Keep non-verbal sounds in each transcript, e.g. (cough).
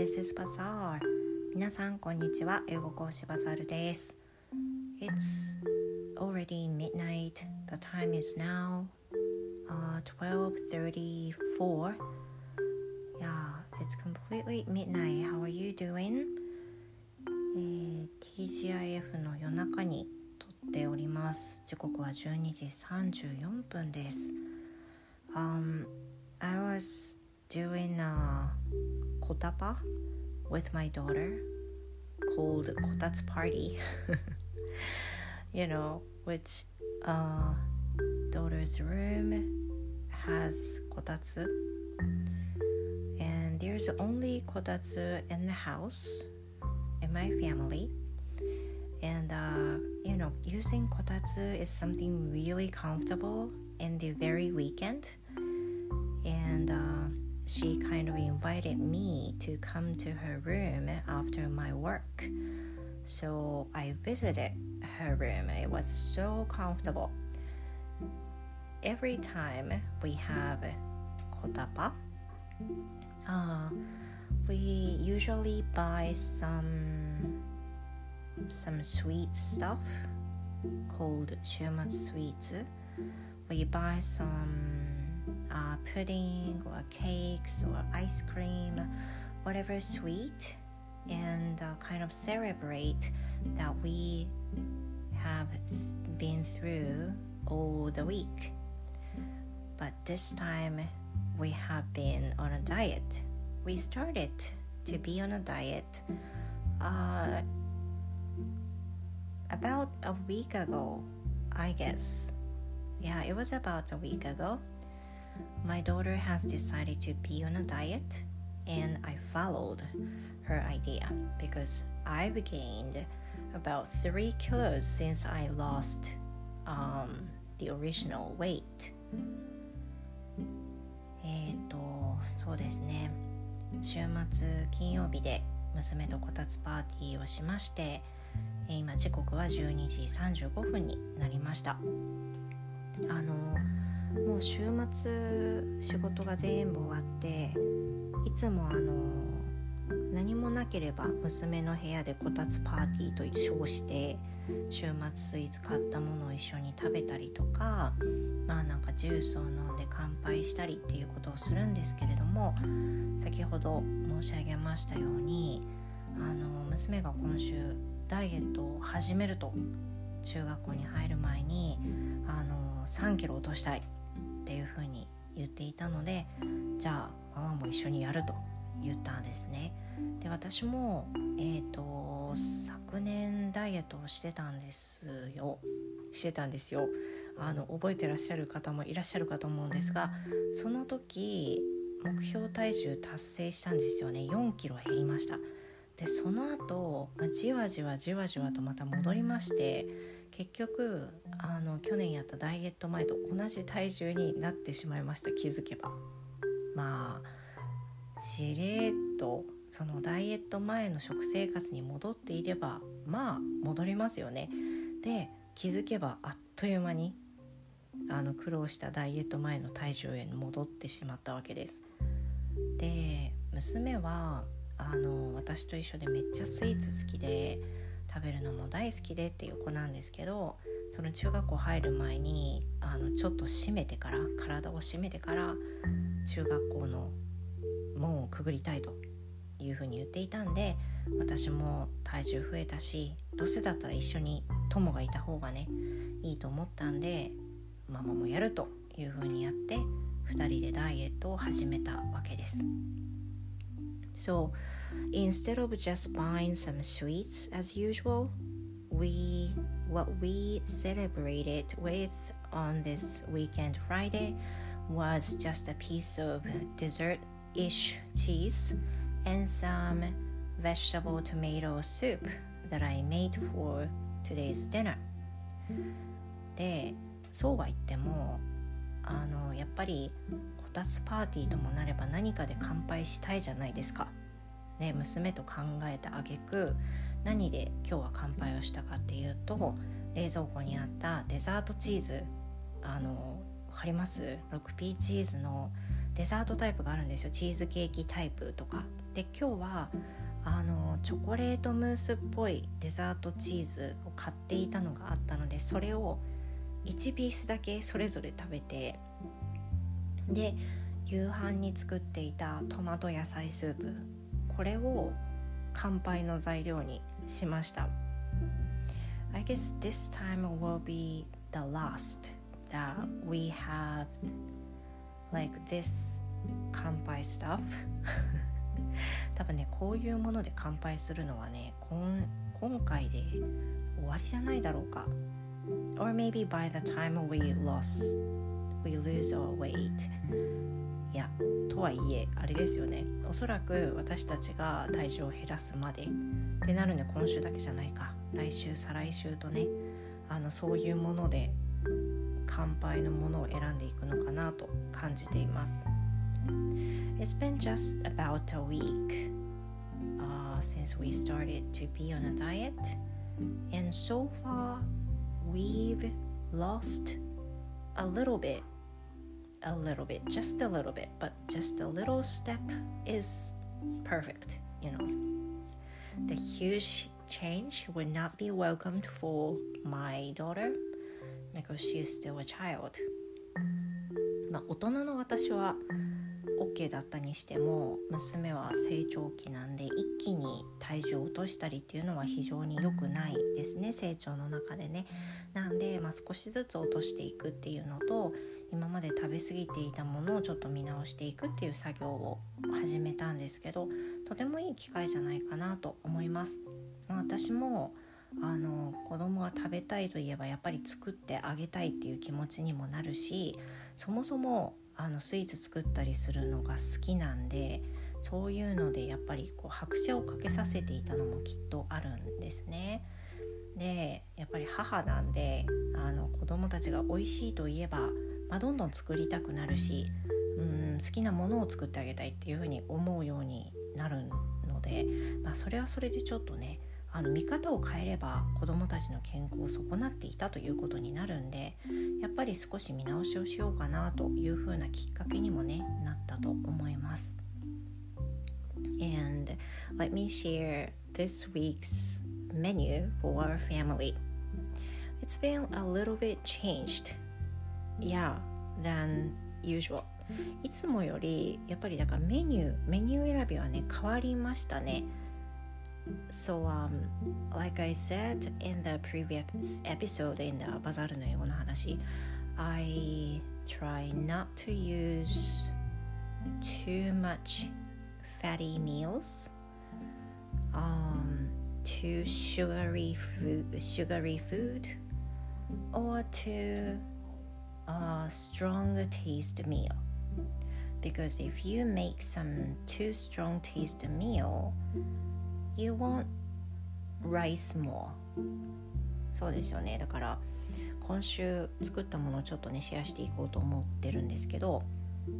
This is Bazaar 皆さんこんにちは英語講師バザールです It's already midnight The time is now、uh, 12.34 Yeah, it's completely midnight How are you doing? えー、TGIF の夜中に撮っております時刻は12時34分です Um, I was doing a kotapa with my daughter called kotatsu party. (laughs) you know, which uh, daughter's room has kotatsu, and there's only kotatsu in the house in my family. And uh, you know, using kotatsu is something really comfortable in the very weekend and uh, she kind of invited me to come to her room after my work. So I visited her room. It was so comfortable. Every time we have kotapa, uh, we usually buy some some sweet stuff called shumatsu sweets. We buy some uh, pudding or cakes or ice cream, whatever sweet, and uh, kind of celebrate that we have been through all the week. But this time we have been on a diet. We started to be on a diet uh, about a week ago, I guess. Yeah, it was about a week ago my daughter has decided to be on a diet and I followed her idea because I've gained about 3 kilos since I lost um, the original weight えっ、とそうですね週末金曜日で娘とこたつパーティーをしまして今時刻は12時35分になりましたあの もう週末仕事が全部終わっていつもあの何もなければ娘の部屋でこたつパーティーと称して週末スイーツ買ったものを一緒に食べたりとかまあなんかジュースを飲んで乾杯したりっていうことをするんですけれども先ほど申し上げましたようにあの娘が今週ダイエットを始めると中学校に入る前にあの3キロ落としたい。っていうふうに言っていたのでじゃあママも一緒にやると言ったんですね。で私もえっ、ー、と昨年ダイエットをしてたんですよ。してたんですよ。あの覚えてらっしゃる方もいらっしゃるかと思うんですがその時目標体重達成したんですよね。4キロ減りました。でその後、まあ、じわじわじわじわとまた戻りまして結局あの去年やったダイエット前と同じ体重になってしまいました。気づけば。まあしれっとそのダイエット前の食生活に戻っていればまあ戻りますよね。で気づけばあっという間にあの苦労したダイエット前の体重へ戻ってしまったわけです。で娘はあの私と一緒でめっちゃスイーツ好きで食べるのも大好きでっていう子なんですけどその中学校入る前にあのちょっと締めてから体を締めてから中学校の門をくぐりたいというふうに言っていたんで私も体重増えたしどうせだったら一緒に友がいた方がねいいと思ったんでママもやるというふうにやって2人でダイエットを始めたわけです。So instead of just buying some sweets as usual, we what we celebrated with on this weekend Friday was just a piece of dessert-ish cheese and some vegetable tomato soup that I made for today's dinner. で、そうは言ってもあのやっぱりこたつパーティーともなれば何かで乾杯したいじゃないですか。 ね、娘と考えた挙句何で今日は乾杯をしたかっていうと冷蔵庫にあったデザートチーズあの分かります？6P チーズのデザートタイプがあるんですよ。チーズケーキタイプとか。で今日はあのチョコレートムースっぽいデザートチーズを買っていたのがあったのでそれを1ピースだけそれぞれ食べてで夕飯に作っていたトマト野菜スープこれを乾杯の材料にしました I guess this time will be the last that we have like this 乾杯 stuff 多分ねこういうもので乾杯するのはね今回で終わりじゃないだろうか or maybe by the time we lost we lose our weight いやとはいえあれですよね。おそらく私たちが体重を減らすまでってなるの今週だけじゃないか。来週再来週とね。あのそういうもので乾杯のものを選んでいくのかなと感じています。It's been just about a week、uh, since we started to be on a diet. And so far we've lost a little bit. A little bit, just a little bit, but just a little step is perfect, you know. The huge change would not be welcomed for my daughter because she is still a child. まあ、大人の私は OK だったにしても娘は成長期なんで一気に体重を落としたりっていうのは非常に良くないですね成長の中でね。なんで、まあ、少しずつ落としていくっていうのと今まで食べ過ぎていたものをちょっと見直していくっていう作業を始めたんですけどとてもいい機会じゃないかなと思います。私もあの子供が食べたいといえばやっぱり作ってあげたいっていう気持ちにもなるしそもそもあのスイーツ作ったりするのが好きなんでそういうのでやっぱりこう拍車をかけさせていたのもきっとあるんですね。でやっぱり母なんであの子供たちが美味しいといえばまあ、どんどん作りたくなるしうん好きなものを作ってあげたいっていうふうに思うようになるので、まあ、それはそれでちょっとねあの見方を変えれば子どもたちの健康を損なっていたということになるんでやっぱり少し見直しをしようかなというふうなきっかけにもねなったと思います。And let me share this week's menu for family. It's been a little bit changed yeah than usual いつもよりやっぱりだからメニューメニュー選びはね変わりましたね So um like I said in the previous episode in the バザールの英語の話 I try not to use too much fatty meals um too sugary food sugary food or to a strong taste meal. Because if you make some too strong taste meal you want rice more. そうですよね。だから今週作ったものをちょっとねシェアしていこうと思ってるんですけど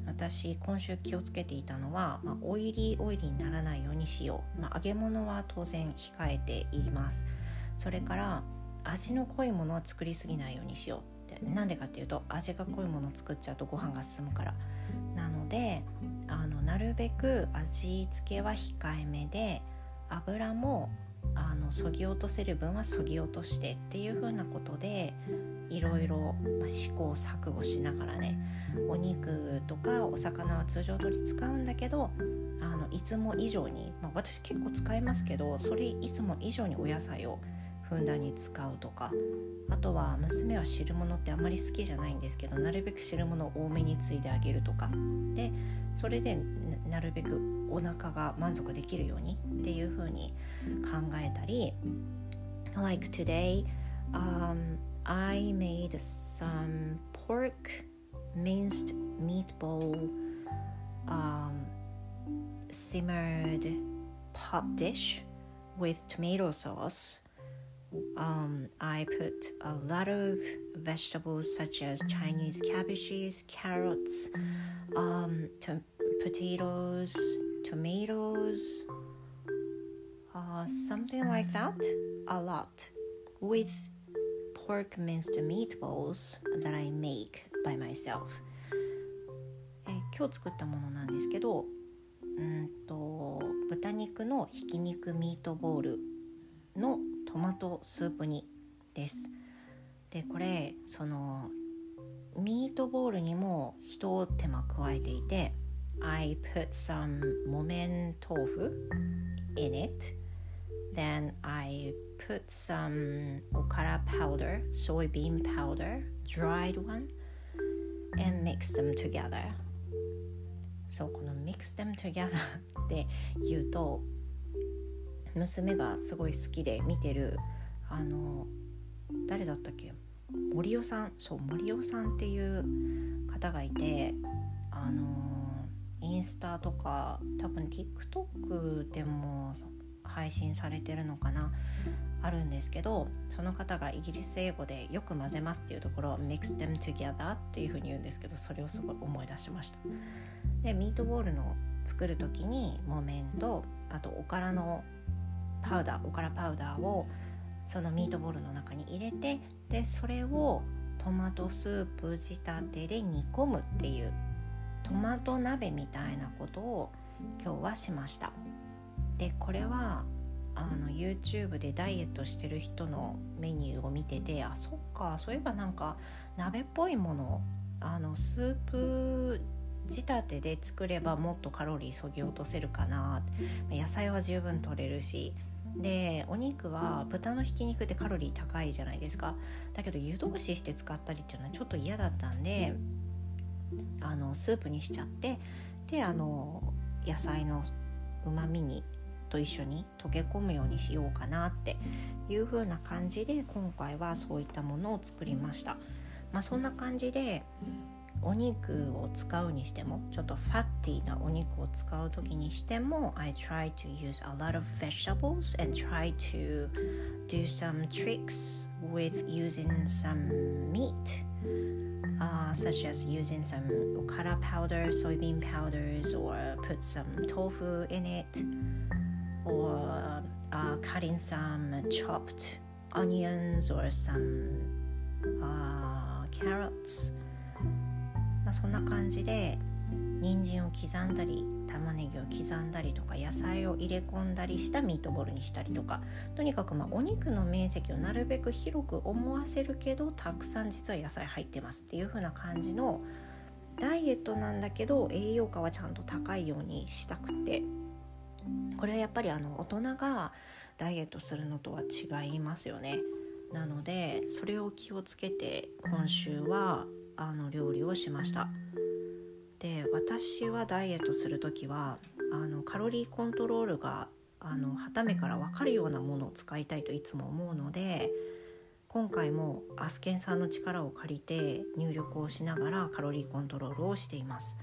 私今週気をつけていたのは、まあ、オイリーオイリーにならないようにしよう、まあ、揚げ物は当然控えています。それから味の濃いものは作りすぎないようにしよう。なんでかっていうと味が濃いものを作っちゃうとご飯が進むから。なのであのなるべく味付けは控えめで油もあのそぎ落とせる分はそぎ落としてっていう風なことでいろいろ試行錯誤しながらねお肉とかお魚は通常通り使うんだけどあのいつも以上に、まあ、私結構使いますけどそれいつも以上にお野菜をふんだんに使うとか。あとは娘は汁物ってあまり好きじゃないんですけどなるべく汁物を多めについであげるとか。でそれでなるべくお腹が満足できるようにっていう風に考えたり Like today、um, I made some pork minced meatball um, simmered pot dish with tomato sauce. um, I put a lot of vegetables such as Chinese cabbages, carrots, um, to- potatoes, tomatoes, uh, something like that, a lot, with pork minced meatballs that I make by myself. え今日作ったものなんですけど、う うんと豚肉のひき肉ミートボールの トマトスープ煮ですでこれそのミートボールにも一手間加えていて I put some 木綿豆腐 in it then I put some okara powder soybean powder dried one and mix them together そうこの mix them together って言うと娘がすごい好きで見てるあの誰だったっけ？森尾さん。そう森尾さんっていう方がいてあのインスタとか多分 TikTok でも配信されてるのかな？あるんですけどその方がイギリス英語でよく混ぜますっていうところを mix them together っていうふうに言うんですけどそれをすごい思い出しました。でミートボールの作る時に木綿とあとおからのパウダーおからパウダーをそのミートボールの中に入れてでそれをトマトスープ仕立てで煮込むっていうトマト鍋みたいなことを今日はしました。でこれはあの YouTube でダイエットしてる人のメニューを見ててあそっかそういえばなんか鍋っぽいものあのスープ仕立てで作ればもっとカロリーそぎ落とせるかな野菜は十分取れるしでお肉は豚のひき肉ってカロリー高いじゃないですかだけど湯通しして使ったりっていうのはちょっと嫌だったんであのスープにしちゃってであの野菜のうまみにと一緒に溶け込むようにしようかなっていう風な感じで今回はそういったものを作りました。まあ、そんな感じでお肉を使うにしてもちょっとファッティーなお肉を使う時にしても I try to use a lot of vegetables and try to do some tricks with using some meat uh, such as using some okara powder, soybean powders or put some tofu in it or uh, cutting some chopped onions or some uh, carrots まあ、そんな感じで 人参を刻んだり玉ねぎを刻んだりとか野菜を入れ込んだりしたミートボールにしたりとかとにかくまあお肉の面積をなるべく広く思わせるけどたくさん実は野菜入ってますっていう風な感じのダイエットなんだけど栄養価はちゃんと高いようにしたくてこれはやっぱりあの大人がダイエットするのとは違いますよね。なのでそれを気をつけて今週はあの料理をしましたで私はダイエットする時はあのカロリーコントロールがあの旗目から分かるようなものを使いたいといつも思うので今回もアスケンさんの力を借りて入力をしながらカロリーコントロールをしています、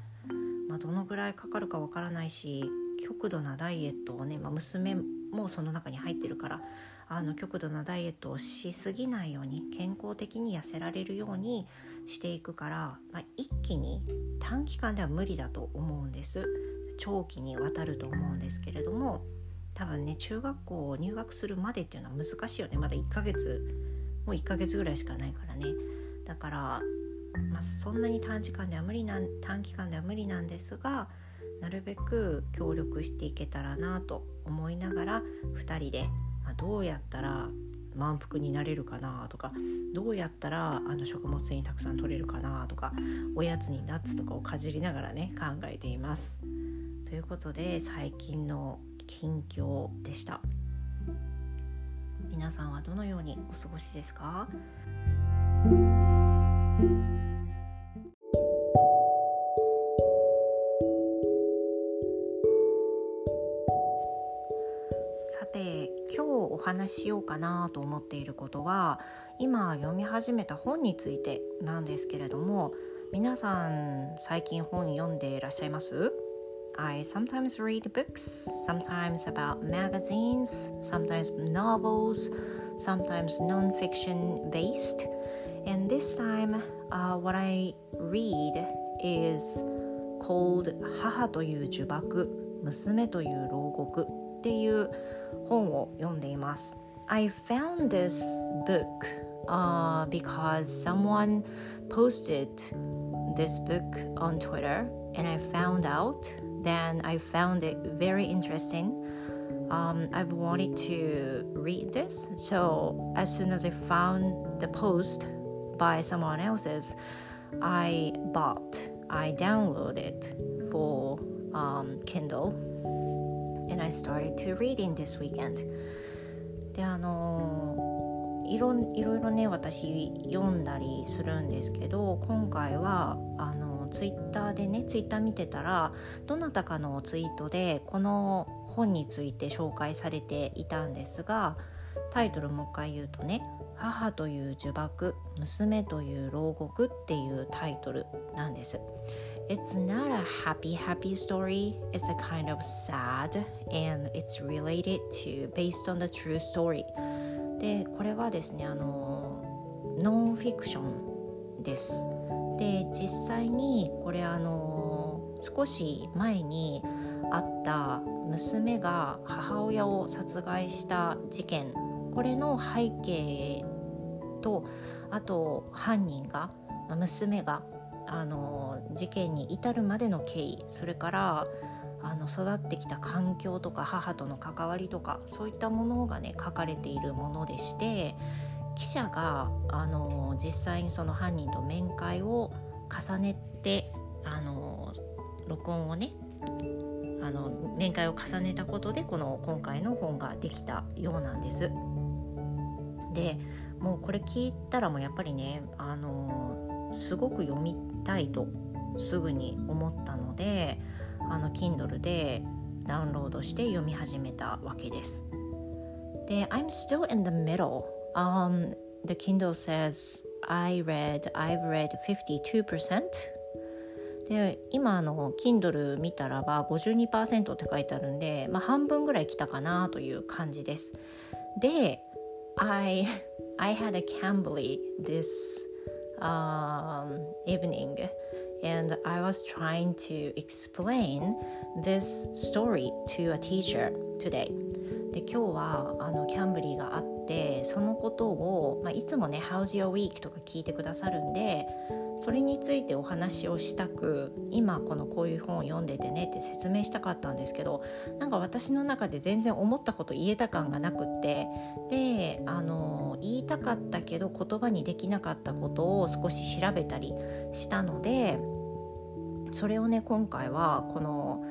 まあ、どのぐらいかかるかわからないし極度なダイエットをね、まあ、娘もその中に入ってるからあの極度なダイエットをしすぎないように健康的に痩せられるようにしていくから、まあ、一気に短期間では無理だと思うんです。長期にわたると思うんですけれども多分ね中学校入学するまでっていうのは難しいよね。まだ1ヶ月もう1ヶ月ぐらいしかないからね。だから、まあ、そんなに短時間では無理なん短期間では無理なんですがなるべく協力していけたらなと思いながら2人で、どうやったら満腹になれるかなとかどうやったらあの食物繊維たくさん取れるかなとかおやつにナッツとかをかじりながらね考えています。ということで最近の近況でした。皆さんはどのようにお過ごしですか？ししようかなと思っていることは今読み始めた本についてなんですけれども皆さん最近本読んでいらっしゃいます I sometimes read books, sometimes about magazines, sometimes novels, sometimes non-fiction based. And this time, uh, what I read is called 母という呪縛、娘という牢獄っていう本を読んでいます。I found this book uh, because someone posted this book on Twitter and I found out then I found it very interesting. Um, I've wanted to read this, so as soon as I found the post by someone else's, I bought, I downloaded for um, Kindle, and I started to reading this weekend. であのいろいろいろね私読んだりするんですけど今回はあのツイッターでねツイッター見てたらどなたかのツイートでこの本について紹介されていたんですがタイトルもう一回言うとね「母という呪縛娘という牢獄」っていうタイトルなんです。It's not a happy, happy story. It's a kind of sad and it's related to based on the true story. で、これはですね、あのノンフィクションです。で、実際にこれあの少し前にあった娘が母親を殺害した事件、これの背景とあと犯人が娘があの事件に至るまでの経緯それからあの育ってきた環境とか母との関わりとかそういったものがね書かれているものでして記者があの実際にその犯人と面会を重ねてあの録音をねあの面会を重ねたことでこの今回の本ができたようなんです。でもうこれ聞いたらもうやっぱりねあのすごく読みたいとすぐに思ったのであの Kindle でダウンロードして読み始めたわけです。で I'm still in the middle、um, The Kindle says I read I've read 52%で今あの Kindle 見たらば52%って書いてあるんで、まあ、半分ぐらい来たかなという感じです。で I, I had a Cambly this um, evening and I was trying to explain this story to a teacher today で今日はあのキャンブリーがあってそのことを、まあ、いつもね「How's your week?」とか聞いてくださるんでそれについてお話をしたく今このこういう本を読んでてねって説明したかったんですけどなんか私の中で全然思ったこと言えた感がなくってであの言いたかったけど言葉にできなかったことを少し調べたりしたのでそれをね今回はこの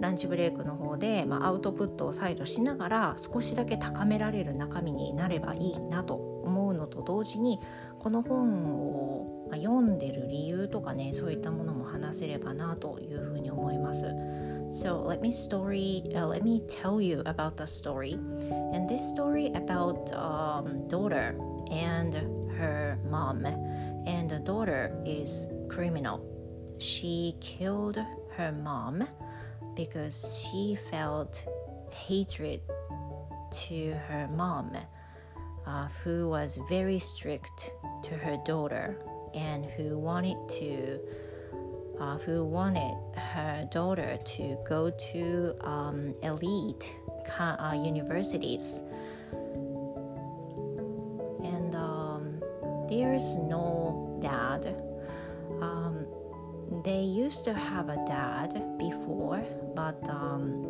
ランチブレイクの方で、まあ、アウトプットを再度しながら少しだけ高められる中身になればいいなと思うのと同時にこの本を読んでる理由とかねそういったものも話せればなというふうに思います。So let me story, uh, let me tell you about the story. And this story about um, daughter and her mom. And the daughter is criminal. She killed her mom because she felt hatred to her mom, uh, who was very strict to her daughter and who wanted to uh, who wanted her daughter to go to um, elite uh, universities. And um, there's no dad. Um, they used to have a dad before, but um,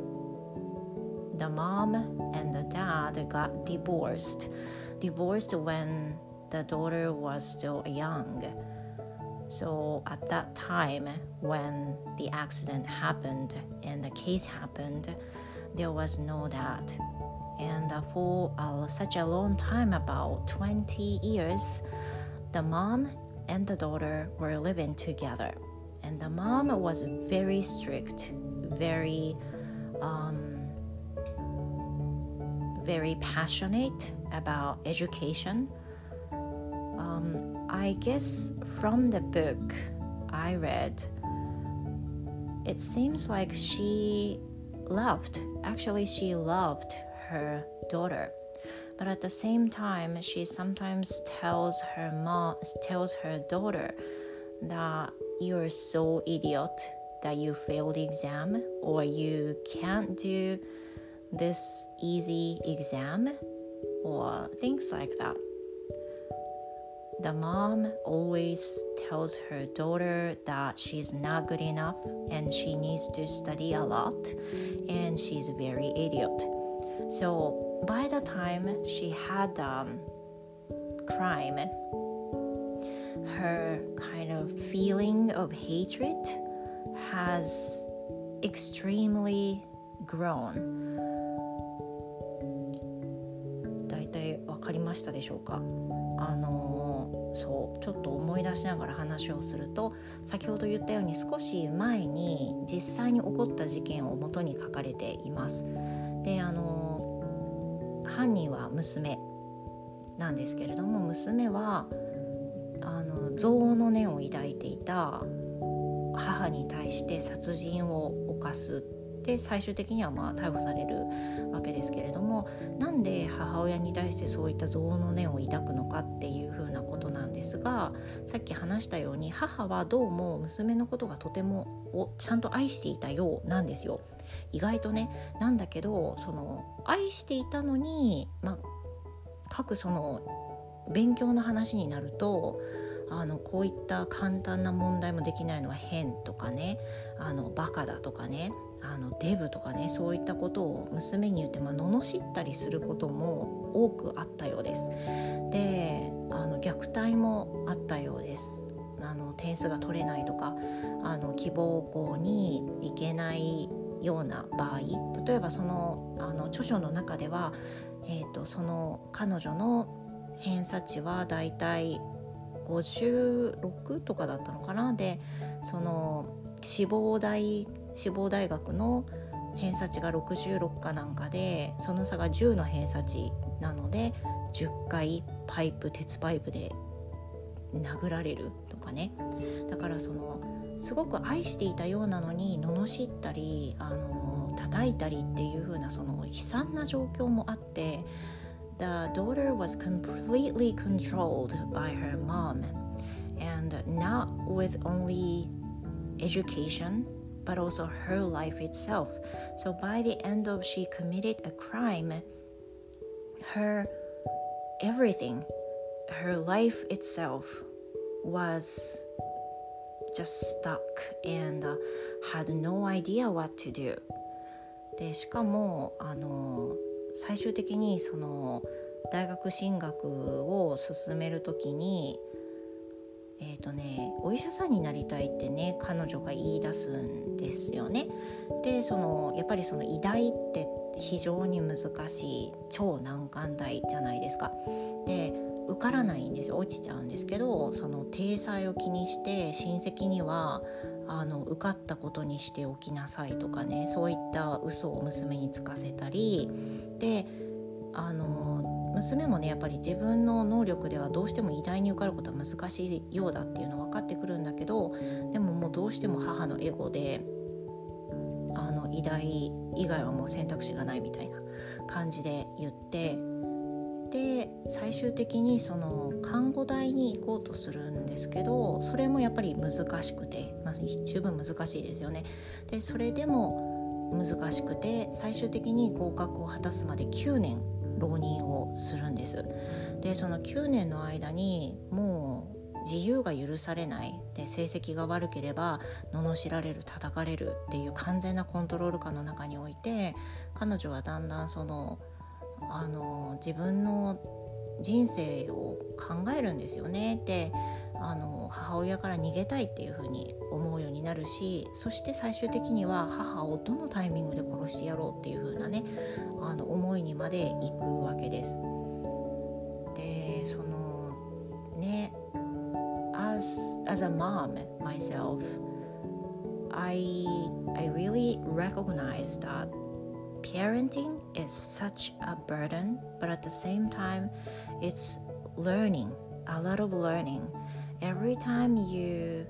the mom and the dad got divorced. Divorced when the daughter was still young. So at that time, when the accident happened and the case happened, there was no dad. And for uh, such a long time, about 20 years, the mom and the daughter were living together. And the mom was very strict, very, um, very passionate about education. Um, I guess from the book I read, it seems like she loved, actually, she loved her daughter. But at the same time, she sometimes tells her mom, tells her daughter that you're so idiot that you failed the exam or you can't do this easy exam or things like that. The mom always tells her daughter that she's not good enough and she needs to study a lot and she's very idiot. So by the time she had um, crime, her kind of feeling of hatred has extremely grown. だいたい分かりましたでしょうかあの そうちょっと思い出しながら話をすると先ほど言ったように少し前に実際に起こった事件を元に書かれています。であの犯人は娘なんですけれども娘はあの憎悪の念を抱いていた母に対して殺人を犯すで最終的にはまあ逮捕されるわけですけれどもなんで母親に対してそういった憎悪の念を抱くのかっていうふうなことなんですがさっき話したように母はどうも娘のことがとてもちゃんと愛していたようなんですよ。意外とねなんだけどその愛していたのに、まあ、各その勉強の話になるとあのこういった簡単な問題もできないのは変とかねあのバカだとかねあのデブとかねそういったことを娘に言って、まあ、罵ったりすることも多くあったようです。であの虐待もあったようです。あの点数が取れないとかあの希望校に行けないような場合例えばそのあの著書の中では、えーと、その彼女の偏差値はだいたい56とかだったのかなでその志望大志望大学の偏差値が66かなんかでその差が10の偏差値なので10回パイプ鉄パイプで殴られるとかね。だからそのすごく愛していたようなのに罵ったりあの叩いたりっていう風なその悲惨な状況もあって The daughter was completely controlled by her mom and not with only education but also her life itself. So by the end of she committed a crime, her everything, her life itself was just stuck and uh, had no idea what to do. でしかもあの最終的にその大学進学を進める時に えーとね、お医者さんになりたいってね彼女が言い出すんですよね。でそのやっぱりその医大って非常に難しい超難関大じゃないですか。で受からないんですよ落ちちゃうんですけどその体裁を気にして親戚にはあの受かったことにしておきなさいとかねそういった嘘を娘につかせたりであの娘もねやっぱり自分の能力ではどうしても偉大に受かることは難しいようだっていうの分かってくるんだけどでももうどうしても母のエゴであの偉大以外はもう選択肢がないみたいな感じで言ってで最終的にその看護台に行こうとするんですけどそれもやっぱり難しくて、まあ、十分難しいですよね。でそれでも難しくて最終的に合格を果たすまで9年浪人をするんです。でその9年の間にもう自由が許されない。で成績が悪ければ罵られる叩かれるっていう完全なコントロール下の中において彼女はだんだんそのあの自分の人生を考えるんですよね。ってあの母親から逃げたいっていうふうに思うようになるしそして最終的には母をどのタイミングで殺してやろうっていうふうなねあの思いにまで行くわけです。でそのね as, as a mom myself I, I really recognize that parenting is such a burden but at the same time it's learning a lot of learning every time you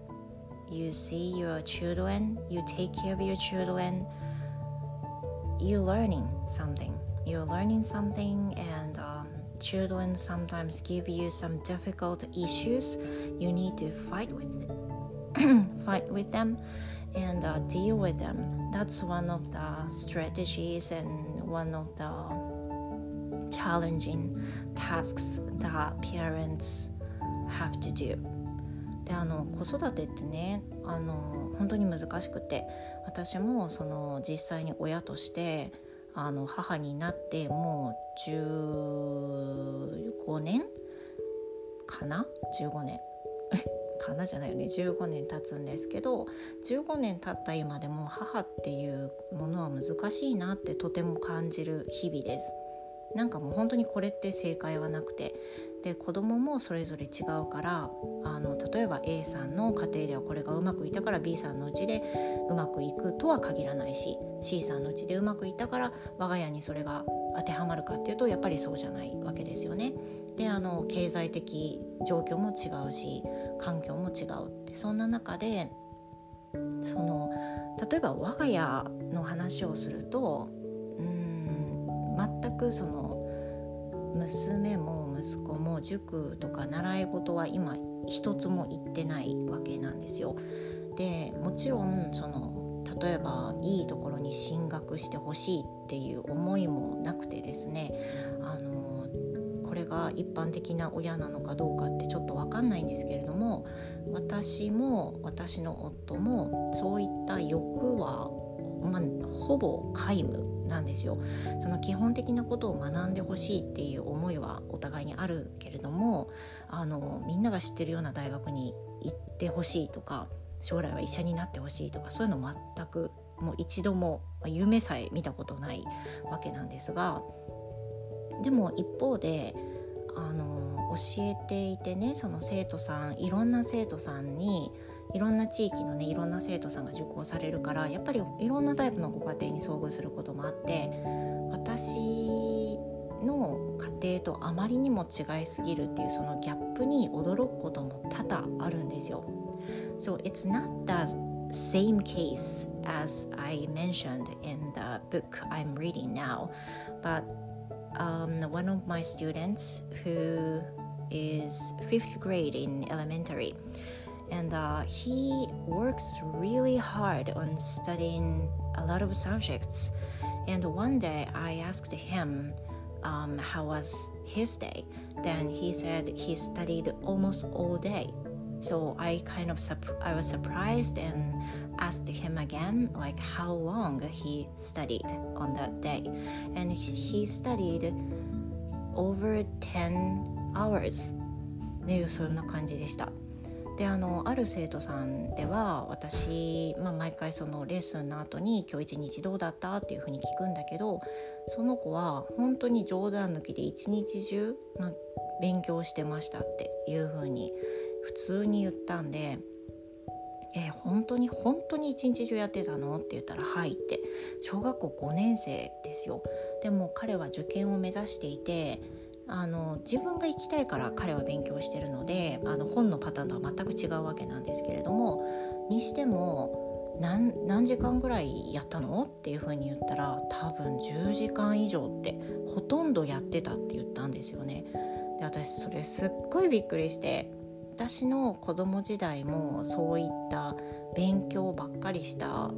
you see your children you take care of your children you're learning something. You're learning something and um, children sometimes give you some difficult issues. You need to fight with (clears throat) fight with them and uh, deal with them. That's one of the strategies and one of the challenging tasks that parents have to do であの子育てってねあの本当に難しくて私もその実際に親としてあの母になってもう15年かな？15年。かなじゃないよね。15年経つんですけど15年経った今でも母っていうものは難しいなってとても感じる日々です。なんかもう本当にこれって正解はなくてで子供もそれぞれ違うからあの例えば A さんの家庭ではこれがうまくいったから B さんのうちでうまくいくとは限らないし C さんのうちでうまくいったから我が家にそれが当てはまるかっていうとやっぱりそうじゃないわけですよね。であの経済的状況も違うし環境も違うってそんな中でその例えば我が家の話をするとうん全くその娘も息子も塾とか習い事は今一つも行ってないわけなんですよ。でもちろんその例えばいいところに進学してほしいっていう思いもなくてですねあのこれが一般的な親なのかどうかってちょっと分かんないんですけれども私も私の夫もそういった欲は、ま、ほぼ皆無なんですよ。その基本的なことを学んでほしいっていう思いはお互いにあるけれどもあのみんなが知ってるような大学に行ってほしいとか将来は医者になってほしいとかそういうの全くもう一度も夢さえ見たことないわけなんですがでも一方であの教えていてねその生徒さんいろんな生徒さんにいろんな地域のねいろんな生徒さんが受講されるからやっぱりいろんなタイプのご家庭に遭遇することもあって私の家庭とあまりにも違いすぎるっていうそのギャップに驚くことも多々あるんですよ。So it's not the same case as I mentioned in the book I'm reading now, but um, one of my students who is fifth grade in elementary and uh, he works really hard on studying a lot of subjects. And one day I asked him um, how was his day. Then he said he studied almost all day. So I kind of I was surprised and asked him again like how long he studied on that day. And he studied over 10 hours ねそんな感じでした。 であのある生徒さんでは私、まあ、毎回そのレッスンの後に「今日一日どうだった?」っていうふうに聞くんだけどその子は本当に冗談抜きで一日中、まあ、勉強してましたっていうふうに普通に言ったんで「え本当に本当に一日中やってたの?」って言ったら「はい」って小学校5年生ですよ。でも彼は受験を目指していてあの自分が行きたいから彼は勉強してるのであの本のパターンとは全く違うわけなんですけれどもにしても何時間ぐらいやったのっていうふうに言ったら多分10時間以上ってほとんどやってたって言ったんですよね。で私それすっごいびっくりして私の子供時代もそういった勉強ばっかりした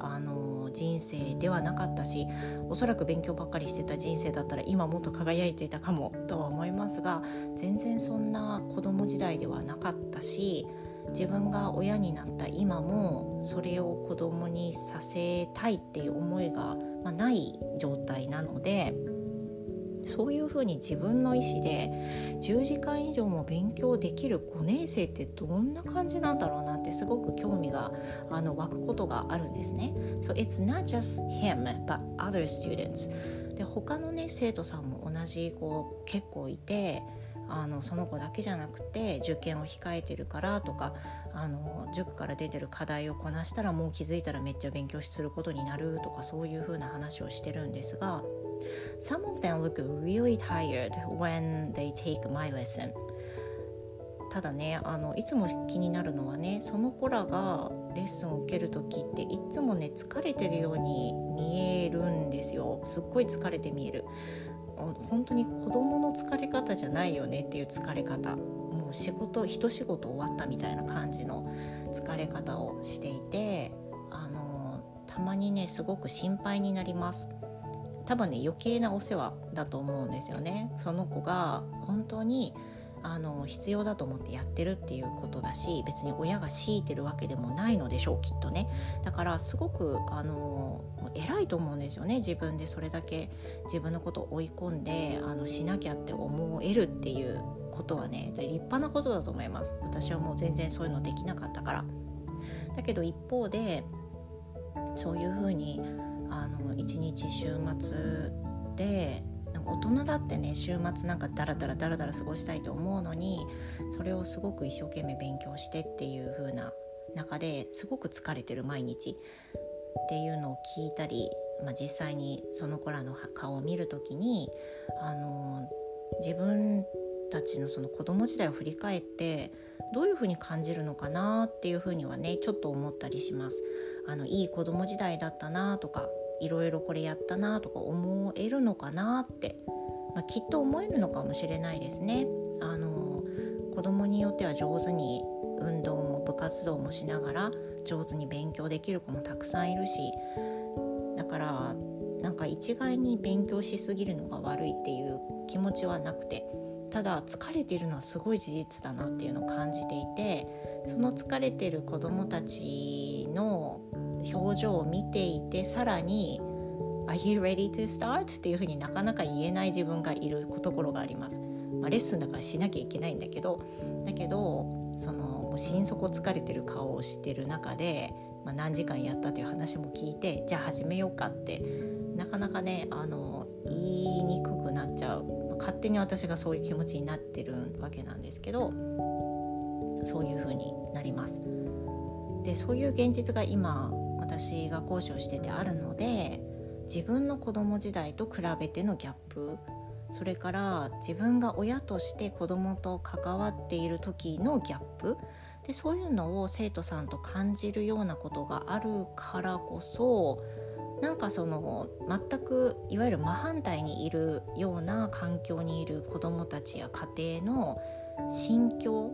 あの人生ではなかったしおそらく勉強ばっかりしてた人生だったら今もっと輝いていたかもとは思いますが全然そんな子供時代ではなかったし自分が親になった今もそれを子供にさせたいっていう思いが、まあ、ない状態なので。そういうふうに自分の意思で10時間以上も勉強できる5年生ってどんな感じなんだろうなってすごく興味があの湧くことがあるんですね。So it's not just him but other students. で他のね生徒さんも同じこう結構いてあのその子だけじゃなくて受験を控えてるからとかあの塾から出てる課題をこなしたらもう気づいたらめっちゃ勉強することになるとかそういう風な話をしてるんですが Some of them look really tired when they take my lesson. ただねあのいつも気になるのはねその子らがレッスンを受ける時っていつもね疲れてるように見えるんですよすっごい疲れて見える本当に子供の疲れ方じゃないよねっていう疲れ方。もう仕事一仕事終わったみたいな感じの疲れ方をしていてあのたまにねすごく心配になります。多分ね余計なお世話だと思うんですよね。その子が本当にあの必要だと思ってやってるっていうことだし別に親が強いてるわけでもないのでしょうきっとね。だからすごくあの偉いと思うんですよね。自分でそれだけ自分のことを追い込んであのしなきゃって思えるっていうことはね。立派なことだと思います。私はもう全然そういうのできなかったから。だけど一方でそういうふうにあの一日週末で大人だってね週末なんかダラダラダラダラ過ごしたいと思うのにそれをすごく一生懸命勉強してっていう風な中ですごく疲れてる毎日っていうのを聞いたり、まあ、実際にその子らの顔を見る時にあの自分たちのその子供時代を振り返ってどういうふうに感じるのかなっていうふうにはねちょっと思ったりします。あのいい子供時代だったなとかいろいろこれやったなとか思えるのかなって、まあ、きっと思えるのかもしれないですね。あの子供によっては上手に運動も部活動もしながら上手に勉強できる子もたくさんいるしだからなんか一概に勉強しすぎるのが悪いっていう気持ちはなくてただ疲れてるのはすごい事実だなっていうのを感じていてその疲れてる子どもたちの表情を見ていてさらに「Are you ready to start?」っていうふうになかなか言えない自分がいるところがあります。まあ、レッスンだからしなきゃいけないんだけどだけどそのもう心底疲れてる顔をしてる中で、まあ、何時間やったという話も聞いてじゃあ始めようかってなかなかねあの言いにくくなっちゃう、まあ、勝手に私がそういう気持ちになってるわけなんですけどそういう風になります。でそういう現実が今私が講師をしててあるので自分の子供時代と比べてのギャップ。それから自分が親として子供と関わっている時のギャップ。でそういうのを生徒さんと感じるようなことがあるからこそなんかその全くいわゆる真反対にいるような環境にいる子どもたちや家庭の心境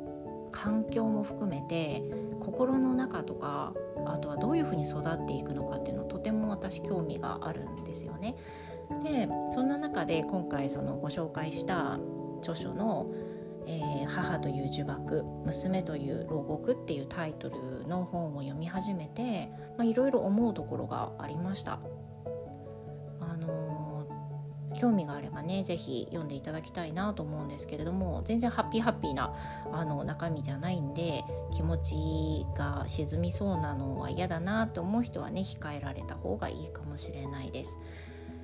環境も含めて心の中とかあとはどういうふうに育っていくのかっていうのとても私興味があるんですよね。でそんな中で今回そのご紹介した著書の「えー、母という呪縛娘という牢獄」っていうタイトルの本を読み始めていろいろ思うところがありました。興味があればね是非読んでいただきたいなと思うんですけれども全然ハッピーハッピーなあの中身じゃないんで気持ちが沈みそうなのは嫌だなと思う人はね控えられた方がいいかもしれないです。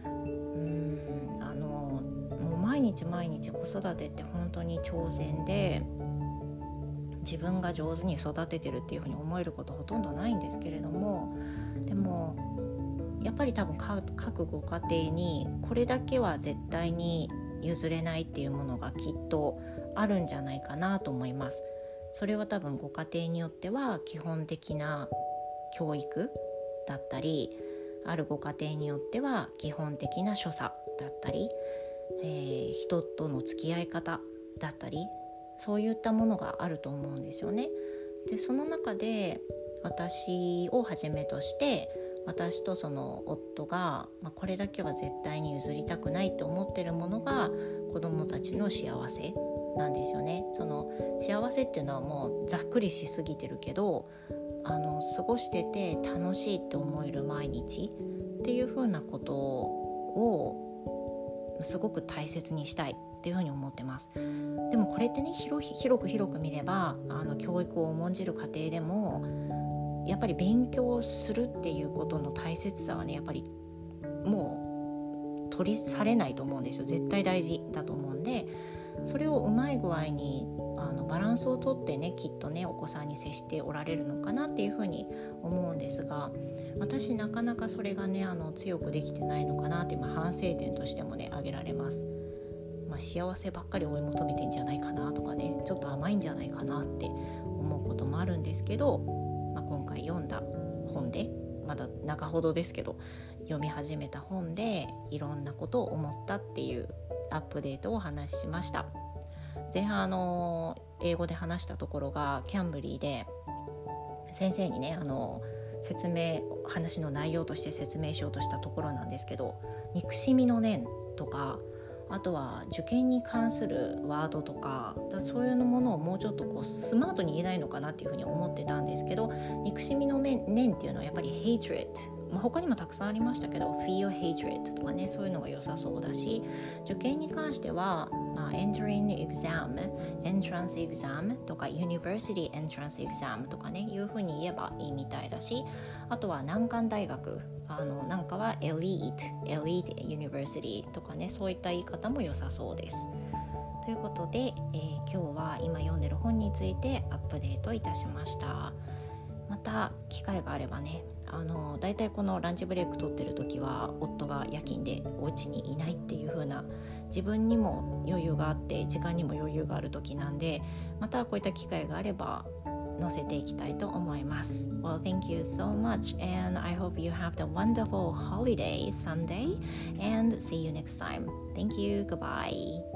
うんあのもう毎日毎日子育てって本当に挑戦で自分が上手に育ててるっていうふうに思えることほとんどないんですけれどもでもやっぱり多分各ご家庭にこれだけは絶対に譲れないっていうものがきっとあるんじゃないかなと思います。それは多分ご家庭によっては基本的な教育だったりあるご家庭によっては基本的な所作だったり、えー、人との付き合い方だったりそういったものがあると思うんですよね。でその中で私をはじめとして私とその夫が、まあ、これだけは絶対に譲りたくないと思ってるものが子どもたちの幸せなんですよね。その幸せっていうのはもうざっくりしすぎてるけどあの過ごしてて楽しいって思える毎日っていう風なことをすごく大切にしたいっていうふうに思ってますでもこれってね広広く広く見ればあの教育を重んじる家庭でもやっぱり勉強するっていうことの大切さはねやっぱりもう取り去れないと思うんですよ絶対大事だと思うんでそれをうまい具合にあのバランスをとってねきっとねお子さんに接しておられるのかなっていうふうに思うんですが私なかなかそれがねあの強くできてないのかなって今反省点としてもね挙げられます。まあ、幸せばっかり追い求めてんじゃないかなとかねちょっと甘いんじゃないかなって思うこともあるんですけど、まあ、今回読んだ本でまだ中ほどですけど読み始めた本でいろんなことを思ったっていうアップデートをお話ししました。前半あの英語で話したところがキャンブリーで先生にねあの説明話の内容として説明しようとしたところなんですけど憎しみの念とかあとは受験に関するワードとかそういうものをもうちょっとこうスマートに言えないのかなっていうふうに思ってたんですけど憎しみの念っていうのはやっぱり hatred まあ、他にもたくさんありましたけど fear hatred とかねそういうのが良さそうだし受験に関しては、まあ、entering exam entrance exam とか university entrance exam とかねいうふうに言えばいいみたいだしあとは難関大学あのなんかは elite elite university とかねそういった言い方も良さそうです。ということで、えー、今日は今読んでる本についてアップデートいたしましたまた機会があればねあの大体このランチブレイク取ってる時は夫が夜勤でお家にいないっていう風な自分にも余裕があって時間にも余裕がある時なんでまたこういった機会があれば載せていきたいと思います。Well, thank you so much and I hope you have the wonderful holiday Sunday and see you next time. Thank you. Goodbye.